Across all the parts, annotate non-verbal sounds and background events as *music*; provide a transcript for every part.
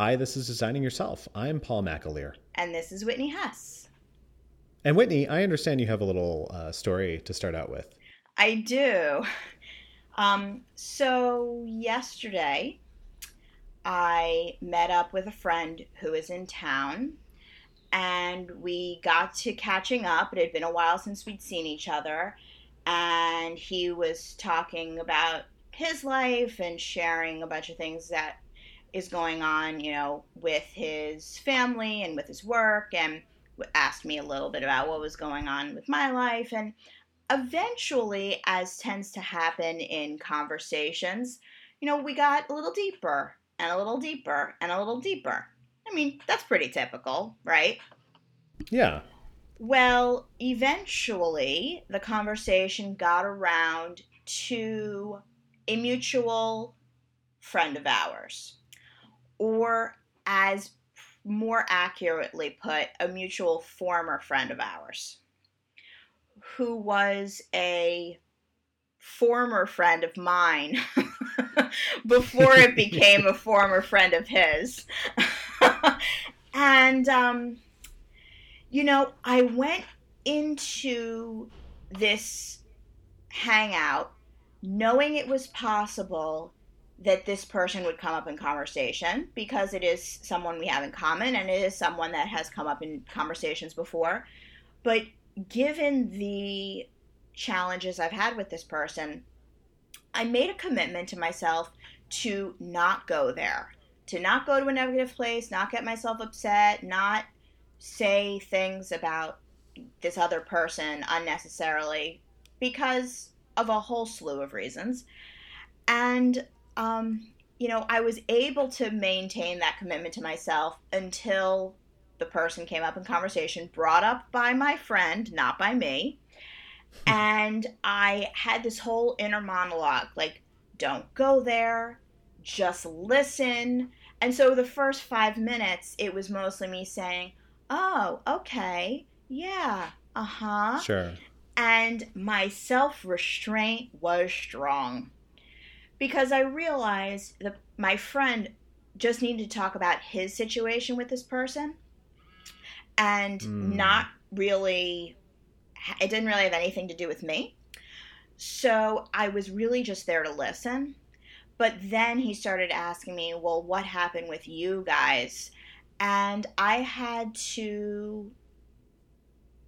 Hi, this is Designing Yourself. I'm Paul McAleer. And this is Whitney Hess. And Whitney, I understand you have a little uh, story to start out with. I do. Um, so, yesterday, I met up with a friend who is in town and we got to catching up. It had been a while since we'd seen each other, and he was talking about his life and sharing a bunch of things that is going on, you know, with his family and with his work, and asked me a little bit about what was going on with my life. And eventually, as tends to happen in conversations, you know, we got a little deeper and a little deeper and a little deeper. I mean, that's pretty typical, right? Yeah. Well, eventually, the conversation got around to a mutual friend of ours, or as more accurately put, a mutual former friend of ours, who was a former friend of mine *laughs* before it became a former friend of his. *laughs* and, um, you know, I went into this hangout knowing it was possible that this person would come up in conversation because it is someone we have in common and it is someone that has come up in conversations before. But given the challenges I've had with this person, I made a commitment to myself to not go there, to not go to a negative place, not get myself upset, not say things about this other person unnecessarily because of a whole slew of reasons. And, um, you know, I was able to maintain that commitment to myself until the person came up in conversation, brought up by my friend, not by me. *laughs* And I had this whole inner monologue like, don't go there, just listen. And so the first five minutes, it was mostly me saying, oh, okay, yeah, uh huh. Sure. And my self restraint was strong because I realized that my friend just needed to talk about his situation with this person and mm. not really, it didn't really have anything to do with me. So I was really just there to listen. But then he started asking me, well, what happened with you guys? and I had to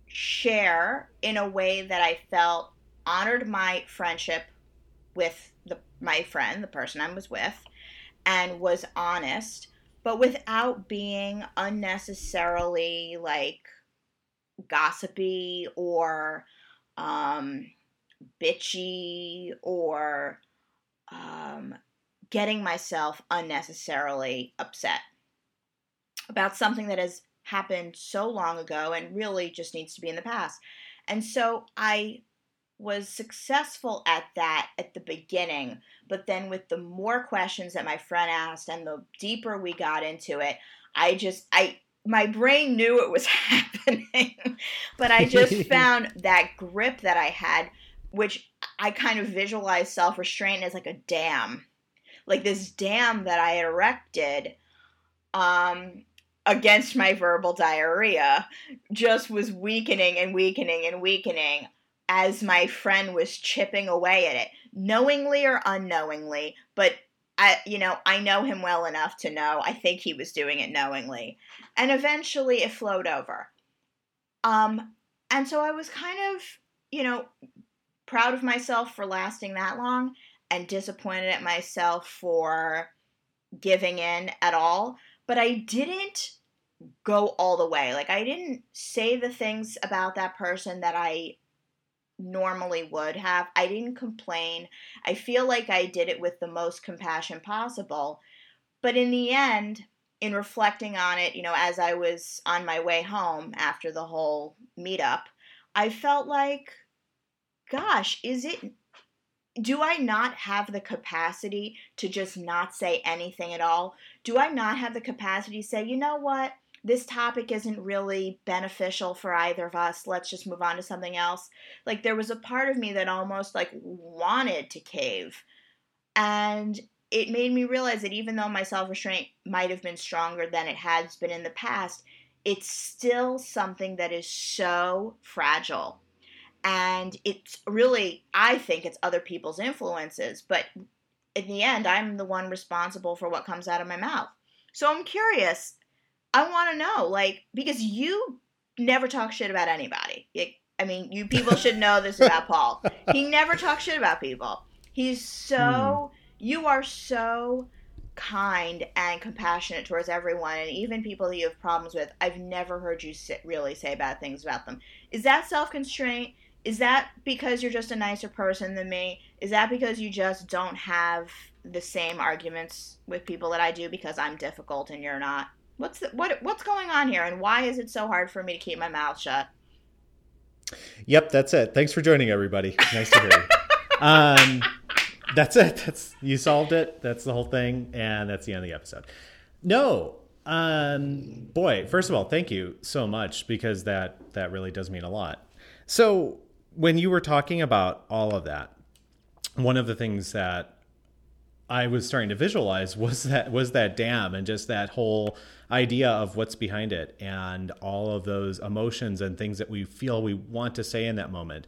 share in a way that I felt honored my friendship with my friend, the person I was with, and was honest, but without being unnecessarily like gossipy or um, bitchy or um, getting myself unnecessarily upset about something that has happened so long ago and really just needs to be in the past. And so I was successful at that at the beginning, but then with the more questions that my friend asked and the deeper we got into it, I just I my brain knew it was *laughs* happening, but I just *laughs* found that grip that I had, which I kind of visualized self restraint as like a dam, like this dam that I had erected um, against my verbal diarrhea just was weakening and weakening and weakening as my friend was chipping away at it, knowingly or unknowingly. But I, you know, I know him well enough to know I think he was doing it knowingly. And eventually it flowed over. Um, and so I was kind of, you know, proud of myself for lasting that long and disappointed at myself for giving in at all but I didn't go all the way. Like I didn't say the things about that person that I normally would have. I didn't complain. I feel like I did it with the most compassion possible. But in the end, in reflecting on it, you know, as I was on my way home after the whole meetup, I felt like, gosh, is it do I not have the capacity to just not say anything at all? Do I not have the capacity to say, you know what? This topic isn't really beneficial for either of us. Let's just move on to something else. Like there was a part of me that almost like wanted to cave. And it made me realize that even though my self restraint might have been stronger than it has been in the past, it's still something that is so fragile. And it's really, I think it's other people's influences, but in the end, I'm the one responsible for what comes out of my mouth. So I'm curious. I want to know, like, because you never talk shit about anybody. I mean, you people should know this about Paul. He *laughs* never talks shit about people. He's so, hmm. you are so kind and compassionate towards everyone, and even people that you have problems with. I've never heard you sit, really say bad things about them. Is that self constraint? Is that because you're just a nicer person than me? Is that because you just don't have the same arguments with people that I do because I'm difficult and you're not? What's the, what what's going on here and why is it so hard for me to keep my mouth shut? Yep, that's it. Thanks for joining everybody. Nice to hear you. *laughs* um, that's it. That's you solved it. That's the whole thing and that's the end of the episode. No, um boy, first of all, thank you so much because that that really does mean a lot. So, when you were talking about all of that, one of the things that I was starting to visualize was that was that dam and just that whole idea of what's behind it and all of those emotions and things that we feel we want to say in that moment.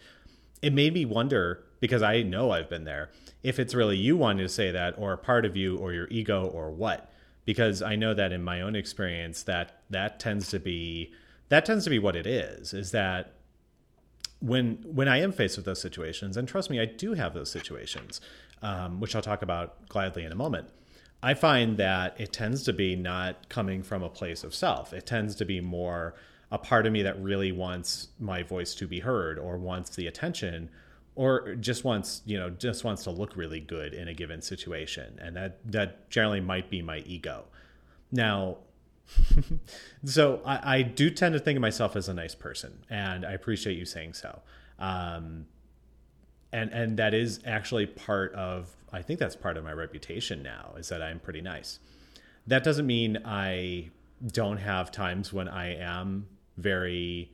It made me wonder because I know I've been there if it's really you wanting to say that or a part of you or your ego or what because I know that in my own experience that that tends to be that tends to be what it is is that when when I am faced with those situations, and trust me, I do have those situations, um, which I'll talk about gladly in a moment. I find that it tends to be not coming from a place of self. It tends to be more a part of me that really wants my voice to be heard or wants the attention or just wants you know just wants to look really good in a given situation and that that generally might be my ego now *laughs* so I, I, do tend to think of myself as a nice person, and I appreciate you saying so. Um, and and that is actually part of I think that's part of my reputation now is that I'm pretty nice. That doesn't mean I don't have times when I am very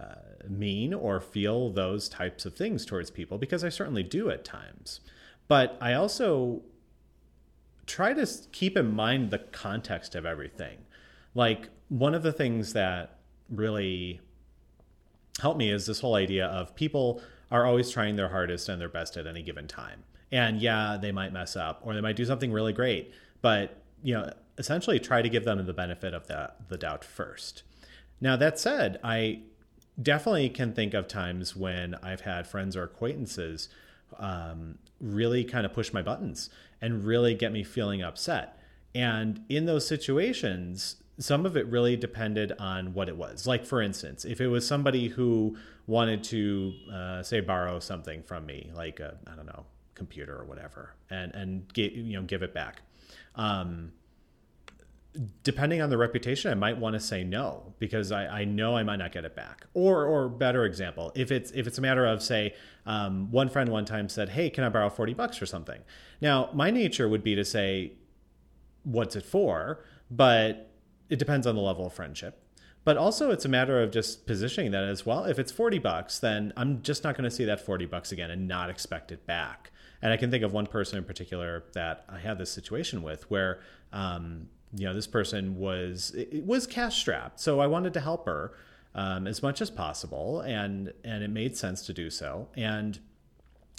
uh, mean or feel those types of things towards people because I certainly do at times. But I also try to keep in mind the context of everything like one of the things that really helped me is this whole idea of people are always trying their hardest and their best at any given time. And yeah, they might mess up or they might do something really great, but you know, essentially try to give them the benefit of the, the doubt first. Now, that said, I definitely can think of times when I've had friends or acquaintances um, really kind of push my buttons and really get me feeling upset. And in those situations, some of it really depended on what it was. Like, for instance, if it was somebody who wanted to, uh, say, borrow something from me, like I don't know, computer or whatever, and and get, you know give it back. Um, depending on the reputation, I might want to say no because I, I know I might not get it back. Or, or better example, if it's if it's a matter of say, um, one friend one time said, "Hey, can I borrow forty bucks for something?" Now, my nature would be to say, "What's it for?" But it depends on the level of friendship. But also, it's a matter of just positioning that as well. If it's 40 bucks, then I'm just not going to see that 40 bucks again and not expect it back. And I can think of one person in particular that I had this situation with where, um, you know, this person was it was cash strapped, so I wanted to help her um, as much as possible, and and it made sense to do so. And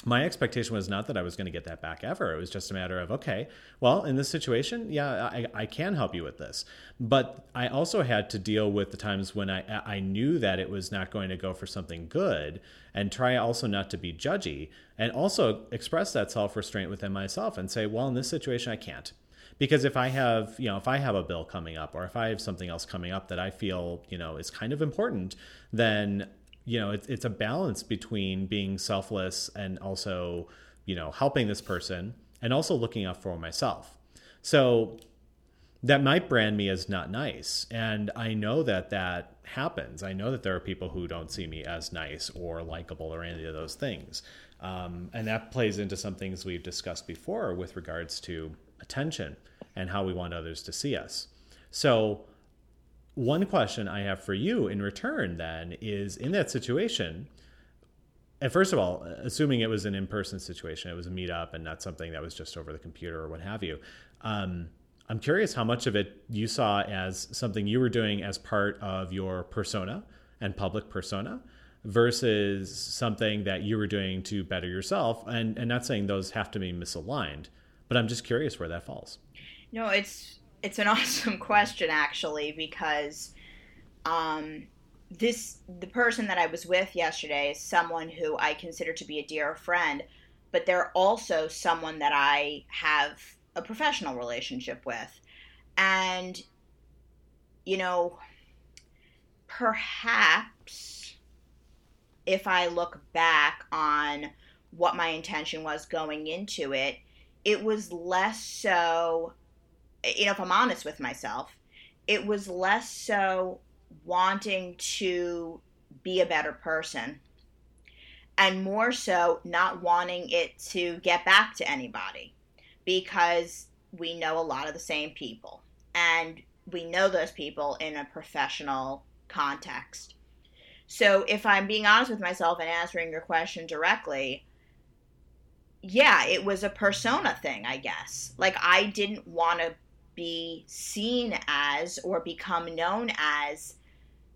my expectation was not that I was going to get that back ever. It was just a matter of, okay, well, in this situation, yeah, I, I can help you with this. But I also had to deal with the times when I, I knew that it was not going to go for something good and try also not to be judgy and also express that self restraint within myself and say, well, in this situation, I can't. Because if I have, you know, if I have a bill coming up or if I have something else coming up that I feel, you know, is kind of important, then you know it's it's a balance between being selfless and also you know helping this person and also looking out for myself. So that might brand me as not nice. And i know that that happens. I know that there are people who don't see me as nice or likable or any of those things. Um, and that plays into some things we've discussed before with regards to attention and how we want others to see us. So one question I have for you in return then is in that situation, and first of all, assuming it was an in-person situation, it was a meetup and not something that was just over the computer or what have you. Um, I'm curious how much of it you saw as something you were doing as part of your persona and public persona versus something that you were doing to better yourself. And, and not saying those have to be misaligned, but I'm just curious where that falls. No, it's it's an *laughs* awesome question actually because um, this the person that I was with yesterday is someone who I consider to be a dear friend, but they're also someone that I have a professional relationship with. And you know, perhaps if I look back on what my intention was going into it, it was less so you know, if I'm honest with myself, it was less so wanting to be a better person and more so not wanting it to get back to anybody because we know a lot of the same people and we know those people in a professional context. So if I'm being honest with myself and answering your question directly, yeah, it was a persona thing, I guess. Like I didn't want to be seen as or become known as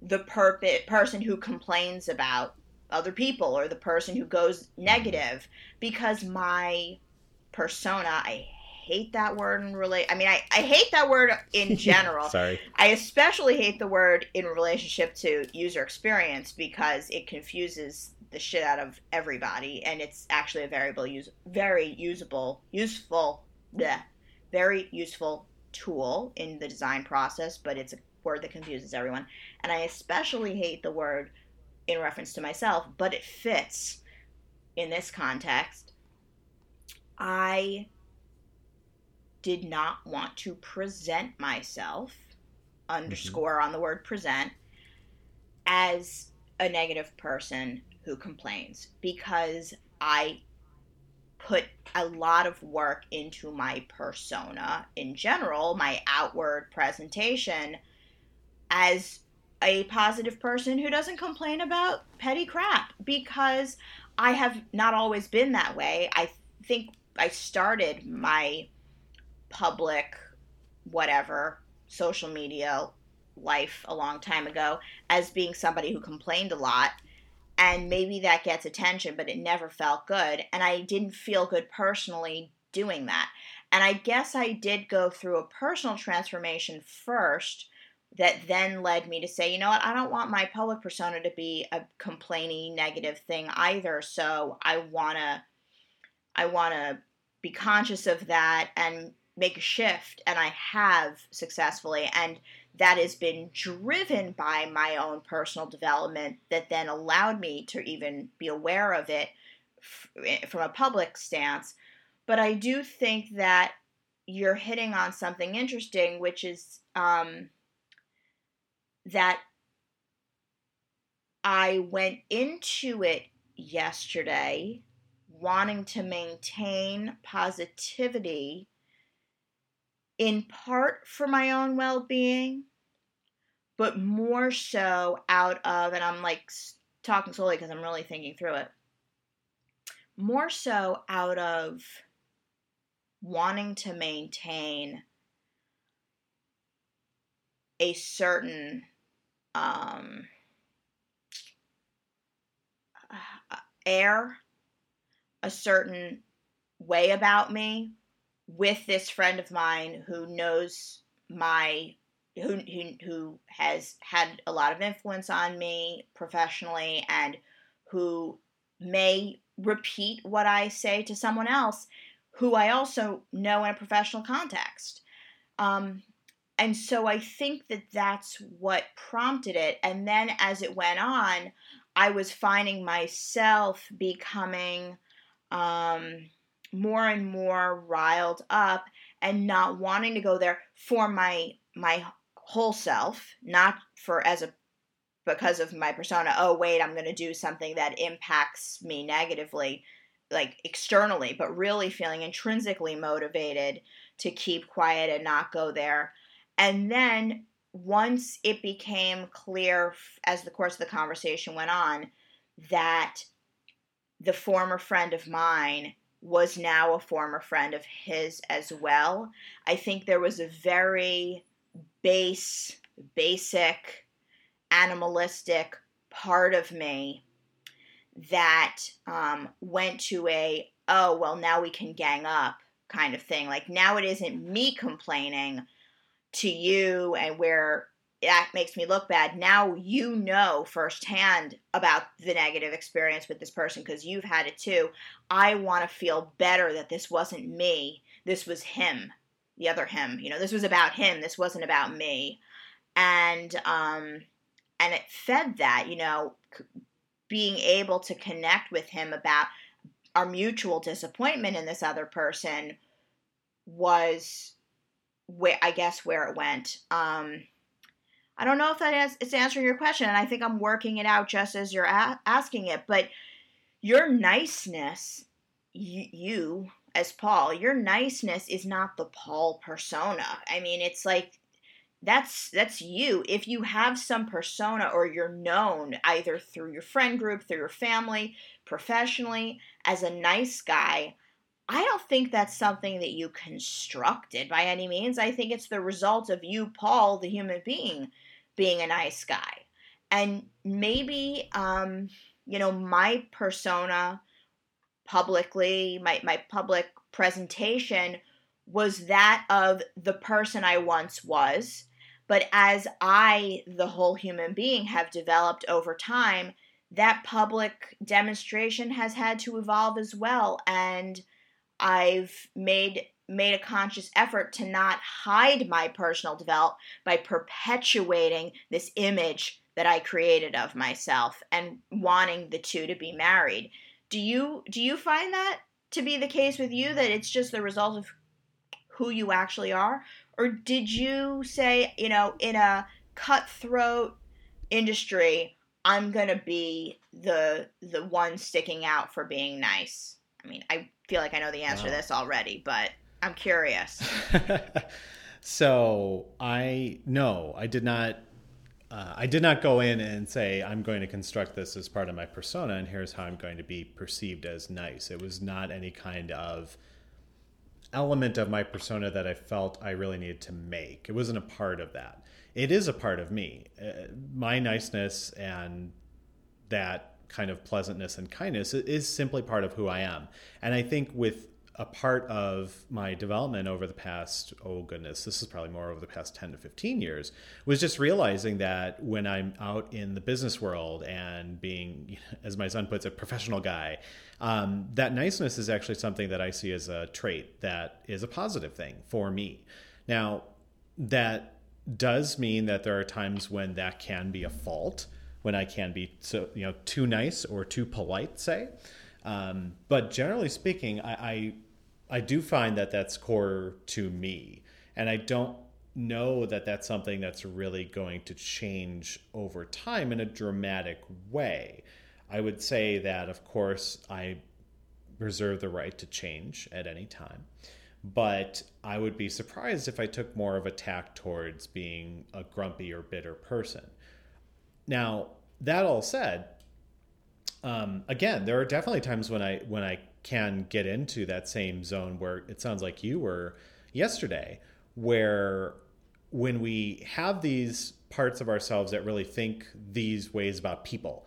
the per- person who complains about other people or the person who goes negative because my persona i hate that word in relate i mean I, I hate that word in *laughs* general. Sorry. I especially hate the word in relationship to user experience because it confuses the shit out of everybody and it's actually a variable use very usable useful bleh, very useful tool in the design process but it's a word that confuses everyone. And I especially hate the word in reference to myself, but it fits in this context. I did not want to present myself, underscore mm-hmm. on the word present, as a negative person who complains because I put a lot of work into my persona in general, my outward presentation, as a positive person who doesn't complain about petty crap because I have not always been that way. I think I started my public, whatever, social media life a long time ago as being somebody who complained a lot. And maybe that gets attention, but it never felt good. And I didn't feel good personally doing that. And I guess I did go through a personal transformation first that then led me to say, you know what, I don't want my public persona to be a complaining negative thing either. So I wanna I wanna be conscious of that and make a shift and I have successfully and that has been driven by my own personal development that then allowed me to even be aware of it f- from a public stance. But I do think that you're hitting on something interesting, which is um, that I went into it yesterday wanting to maintain positivity in part for my own well being, but more so out of, and I'm like talking slowly because I'm really thinking through it, more so out of wanting to maintain a certain um, air, a certain way about me with this friend of mine who knows my who, who who has had a lot of influence on me professionally and who may repeat what I say to someone else who I also know in a professional context. Um, and so I think that that's what prompted it. And then as it went on, I was finding myself becoming um, more and more riled up and not wanting to go there for my my whole self, not for as a because of my persona. Oh wait, I'm going to do something that impacts me negatively, like externally, but really feeling intrinsically motivated to keep quiet and not go there. And then once it became clear as the course of the conversation went on that the former friend of mine was now a former friend of his as well. I think there was a very base, basic, animalistic part of me that um, went to a, oh, well, now we can gang up kind of thing. Like now it isn't me complaining to you and where that makes me look bad. Now you know firsthand about the negative experience with this person because you've had it too. I want to feel better that this wasn't me. This was him, the other him. You know, this was about him. This wasn't about me. And um and it fed that, you know, being able to connect with him about our mutual disappointment in this other person was where I guess where it went. Um I don't know if that is it's answering your question, and I think I'm working it out just as you're a- asking it. But your niceness, you, you as Paul, your niceness is not the Paul persona. I mean, it's like that's that's you. If you have some persona or you're known either through your friend group, through your family, professionally as a nice guy, I don't think that's something that you constructed by any means. I think it's the result of you, Paul, the human being, being a nice guy. And maybe, um, you know, my persona publicly, my, my public presentation was that of the person I once was. But as I, the whole human being, have developed over time, that public demonstration has had to evolve as well. And I've made made a conscious effort to not hide my personal development by perpetuating this image that I created of myself and wanting the two to be married. Do you do you find that to be the case with you that it's just the result of who you actually are or did you say, you know, in a cutthroat industry, I'm going to be the the one sticking out for being nice? I mean, I feel like I know the answer wow. to this already, but I'm curious. *laughs* so I no, I did not. Uh, I did not go in and say I'm going to construct this as part of my persona, and here's how I'm going to be perceived as nice. It was not any kind of element of my persona that I felt I really needed to make. It wasn't a part of that. It is a part of me. Uh, my niceness and that kind of pleasantness and kindness is simply part of who I am. And I think with a part of my development over the past oh goodness this is probably more over the past 10 to 15 years was just realizing that when i'm out in the business world and being *laughs* as my son puts it professional guy um, that niceness is actually something that i see as a trait that is a positive thing for me now that does mean that there are times when that can be a fault when i can be so you know too nice or too polite say um, but generally speaking, I, I, I do find that that's core to me. And I don't know that that's something that's really going to change over time in a dramatic way. I would say that, of course, I reserve the right to change at any time. But I would be surprised if I took more of a tack towards being a grumpy or bitter person. Now, that all said, um, again, there are definitely times when I when I can get into that same zone where it sounds like you were yesterday, where when we have these parts of ourselves that really think these ways about people,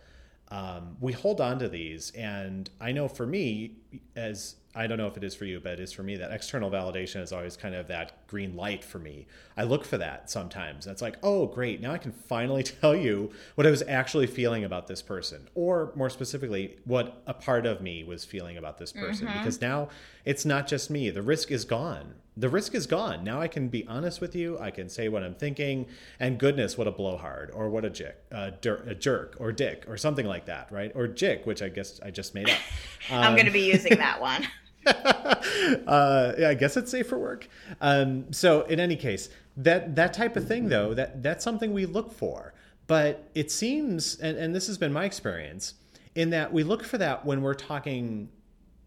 um, we hold on to these. And I know for me, as I don't know if it is for you, but it is for me that external validation is always kind of that green light for me. I look for that sometimes. It's like, oh, great. Now I can finally *laughs* tell you what I was actually feeling about this person, or more specifically, what a part of me was feeling about this person. Mm-hmm. Because now it's not just me. The risk is gone. The risk is gone. Now I can be honest with you. I can say what I'm thinking. And goodness, what a blowhard, or what a, jick, uh, a jerk, or dick, or something like that, right? Or jick, which I guess I just made up. *laughs* Um, I'm going to be using *laughs* that one. *laughs* uh, yeah, I guess it's safe for work. Um, so in any case, that that type of thing though, that that's something we look for. But it seems, and, and this has been my experience, in that we look for that when we're talking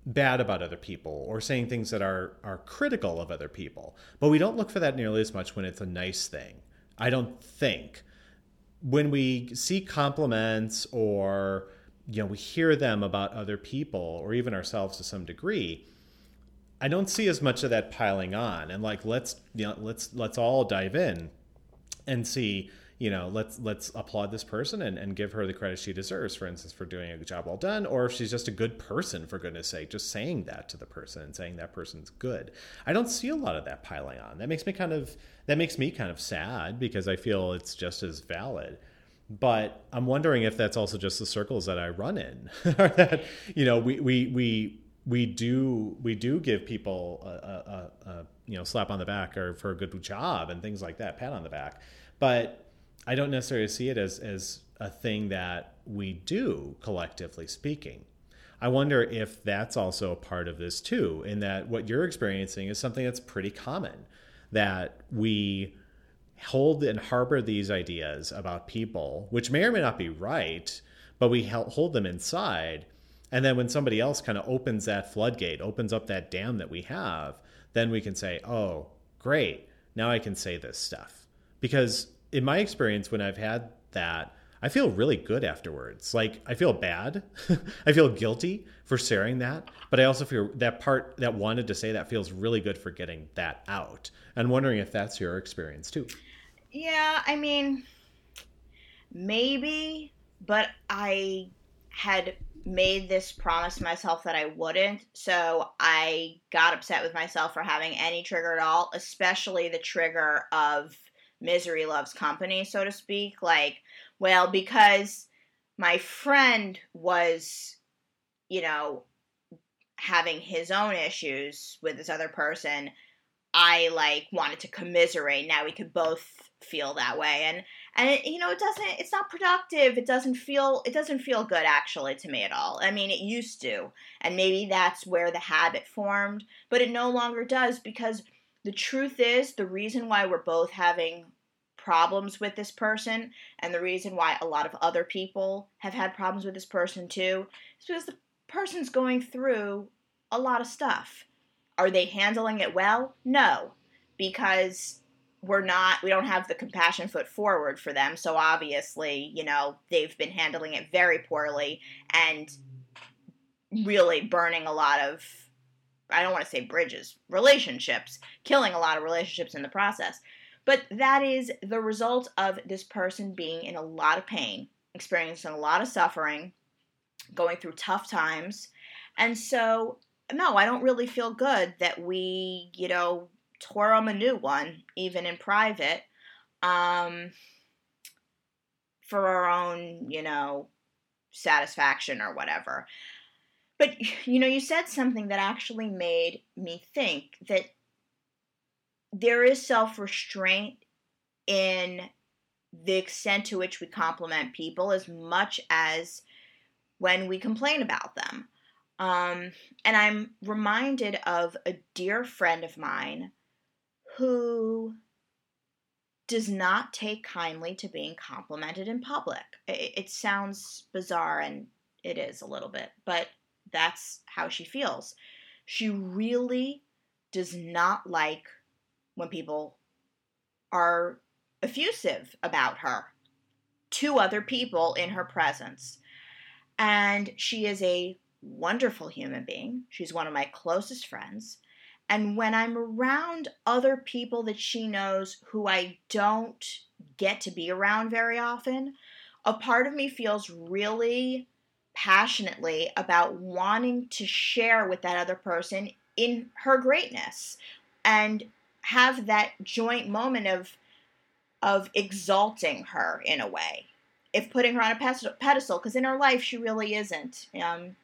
bad about other people or saying things that are are critical of other people. But we don't look for that nearly as much when it's a nice thing. I don't think. When we see compliments or you know we hear them about other people or even ourselves to some degree i don't see as much of that piling on. And like let's you know let's let's all dive in and see you know let's let's applaud this person and, and give her the credit she deserves for instance for doing a job well done or if she's just a good person for goodness sake just saying that to the person and saying that person's good. I don't see a lot of that piling on. That makes me kind of that makes me kind of sad because i feel it's just as valid but I'm wondering if that's also just the circles that I run in, *laughs* that you know we we we we do we do give people a, a, a, you know slap on the back or for a good job and things like that, pat on the back, but I don't necessarily see it as as a thing that we do collectively speaking. I wonder if that's also a part of this too, in that what you're experiencing is something that's pretty common, that we hold and harbor these ideas about people, which may or may not be right, but we hold them inside. And then when somebody else kind of opens that floodgate, opens up that dam that we have, then we can say, oh, great, now I can say this stuff. Because in my experience, when I've had that, I feel really good afterwards. Like I feel bad. *laughs* I feel guilty for sharing that, but I also feel that part that wanted to say that feels really good for getting that out. And wondering if that's your experience too. Yeah, I mean, maybe, but I had made this promise to myself that I wouldn't. So I got upset with myself for having any trigger at all, especially the trigger of misery loves company, so to speak. Like, well, because my friend was, you know, having his own issues with this other person, I like wanted to commiserate. Now we could both feel that way, and and it, you know it doesn't. It's not productive. It doesn't feel. It doesn't feel good actually to me at all. I mean, it used to, and maybe that's where the habit formed, but it no longer does because the truth is the reason why we're both having problems with this person and the reason why a lot of other people have had problems with this person too is because the person's going through a lot of stuff are they handling it well? No, because we're not we don't have the compassion foot forward for them. So obviously you know they've been handling it very poorly and really burning a lot of i don't want to say bridges relationships killing a lot of relationships in the process. But that is the result of this person being in a lot of pain experiencing a lot of suffering going through tough times. And so no, I don't really feel good that we, you know, tore him a new one, even in private, um, for our own, you know, satisfaction or whatever. But, you know, you said something that actually made me think that there is self restraint in the extent to which we compliment people as much as when we complain about them. Um, and I'm reminded of a dear friend of mine who does not take kindly to being complimented in public. It, it, sounds bizarre, and it is a little bit, but that's how she feels. She really does not like when people are effusive about her to other people in her presence. And she is a wonderful human being. She's one of my closest friends. And when I'm around other people that she knows who I don't get to be around very often, a part of me feels really passionately about wanting to share with that other person in her greatness and have that joint moment of of exalting her in a way. If putting her on a pedestal because in her life she really isn't. Um,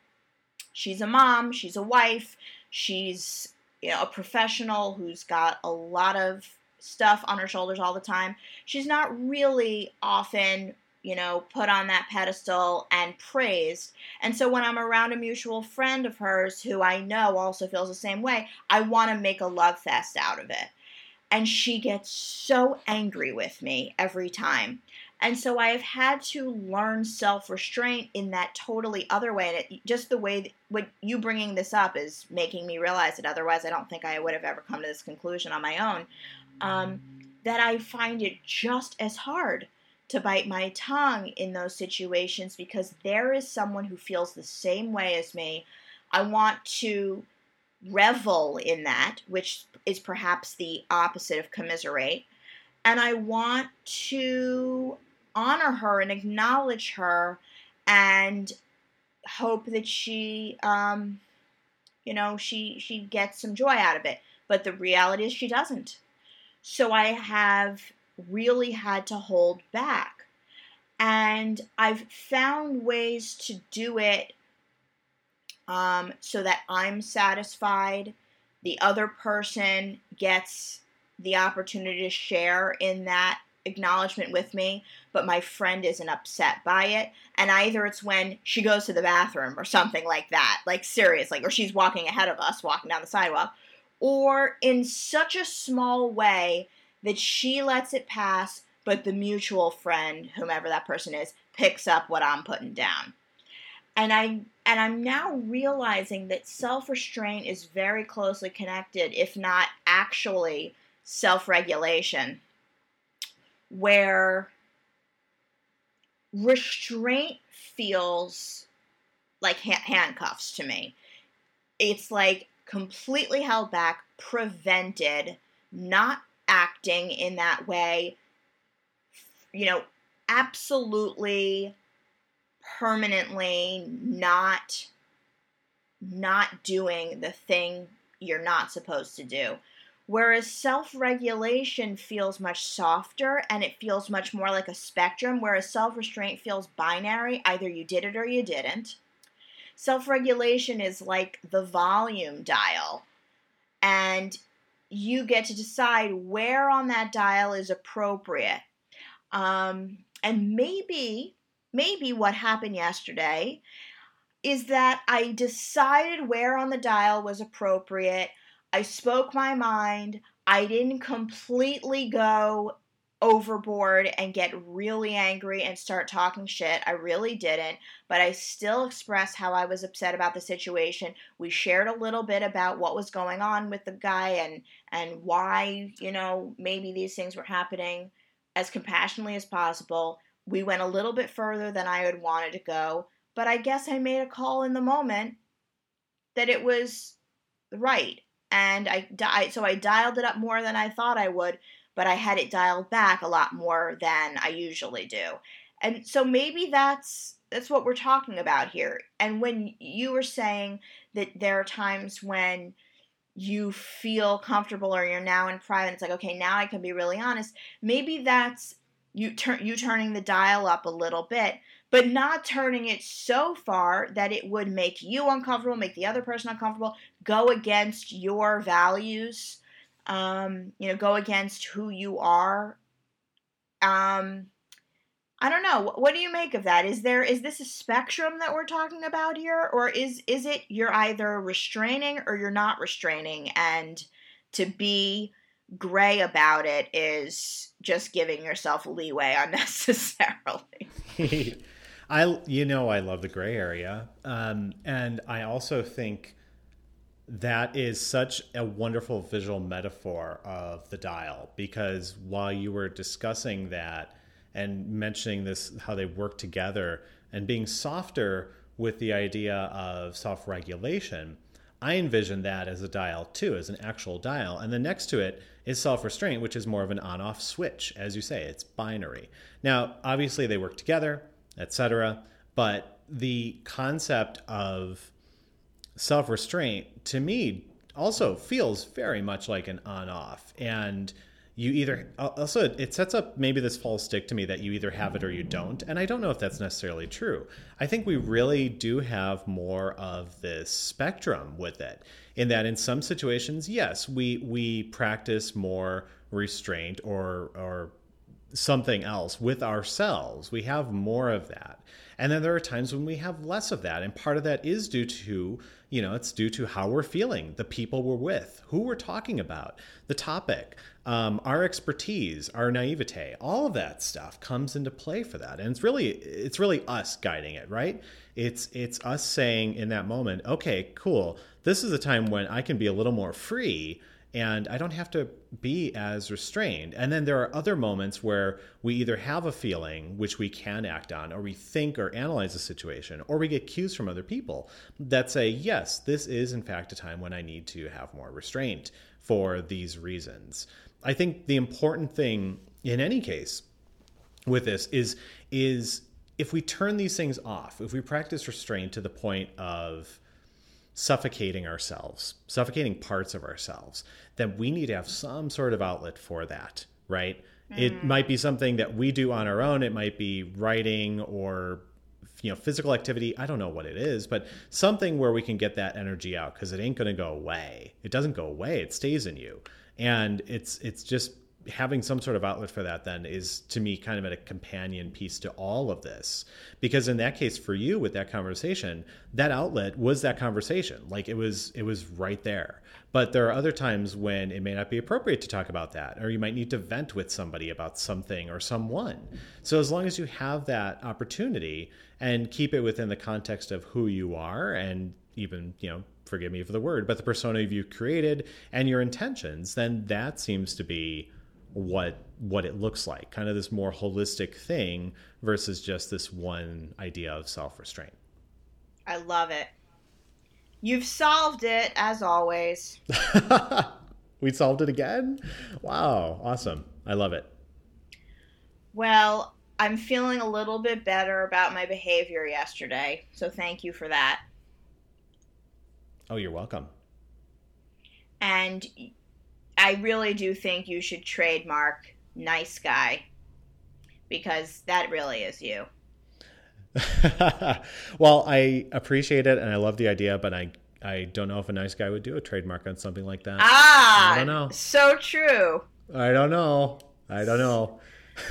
she's a mom, she's a wife, she's you know, a professional who's got a lot of stuff on her shoulders all the time. She's not really often, you know, put on that pedestal and praised. And so when I'm around a mutual friend of hers who I know also feels the same way, I want to make a love fest out of it. And she gets so angry with me every time. And so I have had to learn self restraint in that totally other way. And it, just the way that, what you bringing this up is making me realize that otherwise I don't think I would have ever come to this conclusion on my own. Um, that I find it just as hard to bite my tongue in those situations because there is someone who feels the same way as me. I want to revel in that, which is perhaps the opposite of commiserate. And I want to honor her and acknowledge her and hope that she um, you know she she gets some joy out of it. But the reality is she doesn't. So i have really had to hold back. And i've found ways to do it um, so that i'm satisfied the other person gets the opportunity to share in that acknowledgement with me, but my friend isn't upset by it. And either it's when she goes to the bathroom or something like that, like seriously, or she's walking ahead of us, walking down the sidewalk, or in such a small way that she lets it pass, but the mutual friend, whomever that person is, picks up what I'm putting down. And I and I'm now realizing that self-restraint is very closely connected, if not actually self-regulation where restraint feels like ha- handcuffs to me. It's like completely held back, prevented, not acting in that way, you know, absolutely permanently not not doing the thing you're not supposed to do. Whereas self regulation feels much softer and it feels much more like a spectrum, whereas self restraint feels binary either you did it or you didn't. Self regulation is like the volume dial, and you get to decide where on that dial is appropriate. Um, and maybe, maybe what happened yesterday is that I decided where on the dial was appropriate I spoke my mind. I didn't completely go overboard and get really angry and start talking shit. I really didn't, but I still expressed how I was upset about the situation. We shared a little bit about what was going on with the guy and and why, you know, maybe these things were happening as compassionately as possible. We went a little bit further than I had wanted to go, but I guess I made a call in the moment that it was right and I, I so I dialed it up more than I thought I would, but I had it dialed back a lot more than I usually do. And so maybe that's that's what we're talking about here. And when you were saying that there are times when you feel comfortable or you're now in private, it's like, okay, now I can be really honest. Maybe that's you turn you turning the dial up a little bit but not turning it so far that it would make you uncomfortable, make the other person uncomfortable, go against your values, um, you know, go against who you are. Um, I don't know. What do you make of that? Is there is this a spectrum that we're talking about here, or is is it you're either restraining or you're not restraining, and to be gray about it is just giving yourself leeway *laughs* unnecessarily. *laughs* I you know I love the gray area, um, and I also think that is such a wonderful visual metaphor of the dial because while you were discussing that and mentioning this how they work together and being softer with the idea of self-regulation i envision that as a dial too as an actual dial. And then next to it is self-restraint which is more of an on-off switch as you say it's binary. Now obviously they work together etc. But the concept of self restraint to me also feels very much like an on off. And you either also it sets up maybe this false stick to me that you either have it or you don't and i don't know if that's necessarily true i think we really do have more of this spectrum with it in that in some situations yes we we practice more restraint or or something else with ourselves. We have more of that. And then there are times when we have less of that. And part of that is due to, you know, it's due to how we're feeling, the people we're with, who we're talking about, the topic, um, our expertise, our naivete, all of that stuff comes into play for that. And it's really, it's really us guiding it, right? It's, it's us saying in that moment, okay, cool. This is a time when I can be a little more free and I don't have to be as restrained. And then there are other moments where we either have a feeling which we can act on, or we think or analyze a situation, or we get cues from other people that say, yes, this is in fact a time when I need to have more restraint for these reasons. I think the important thing in any case with this is is if we turn these things off, if we practice restraint to the point of suffocating ourselves, suffocating parts of ourselves, then we need to have some sort of outlet for that, right? Mm. It might be something that we do on our own. It might be writing or you know physical activity i don't know what it is but something where we can get that energy out because it ain't going to go away it doesn't go away it stays in you and it's it's just having some sort of outlet for that then is to me kind of a companion piece to all of this. Because in that case for you with that conversation that outlet was that conversation. Like it was it was right there. But there are other times when it may not be appropriate to talk about that or you might need to vent with somebody about something or someone. So as long as you have that opportunity and keep it within the context of who you are and even you know forgive me for the word but the persona you've created and your intentions then that seems to be what what it looks like kind of this more holistic thing versus just this one idea of self-restraint. I love it. You've solved it as always. *laughs* We solved it again? Wow awesome. I love it. Well i'm feeling a little bit better about my behavior yesterday so thank you for that. Oh you're welcome. And I really do think you should trademark nice guy because that really is you. *laughs* well, I appreciate it and I love the idea, but I I don't know if a nice guy would do a trademark on something like that. Ah, I don't know. So true. I don't know. I don't know.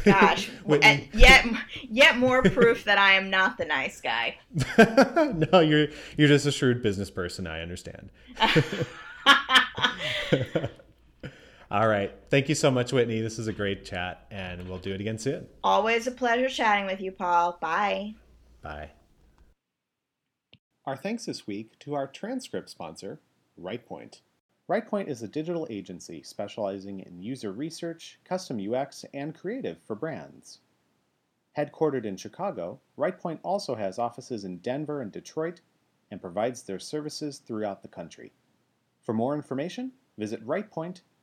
Gosh, *laughs* and yet yet more proof that I am not the nice guy. *laughs* no, you're you're just a shrewd business person. I understand. All right. Thank you so much, Whitney. This is a great chat, and we'll do it again soon. Always a pleasure chatting with you, Paul. Bye. Bye. Our thanks this week to our transcript sponsor, RightPoint. RightPoint is a digital agency specializing in user research, custom UX, and creative for brands. Headquartered in Chicago, RightPoint also has offices in Denver and Detroit and provides their services throughout the country. For more information, visit rightpoint.com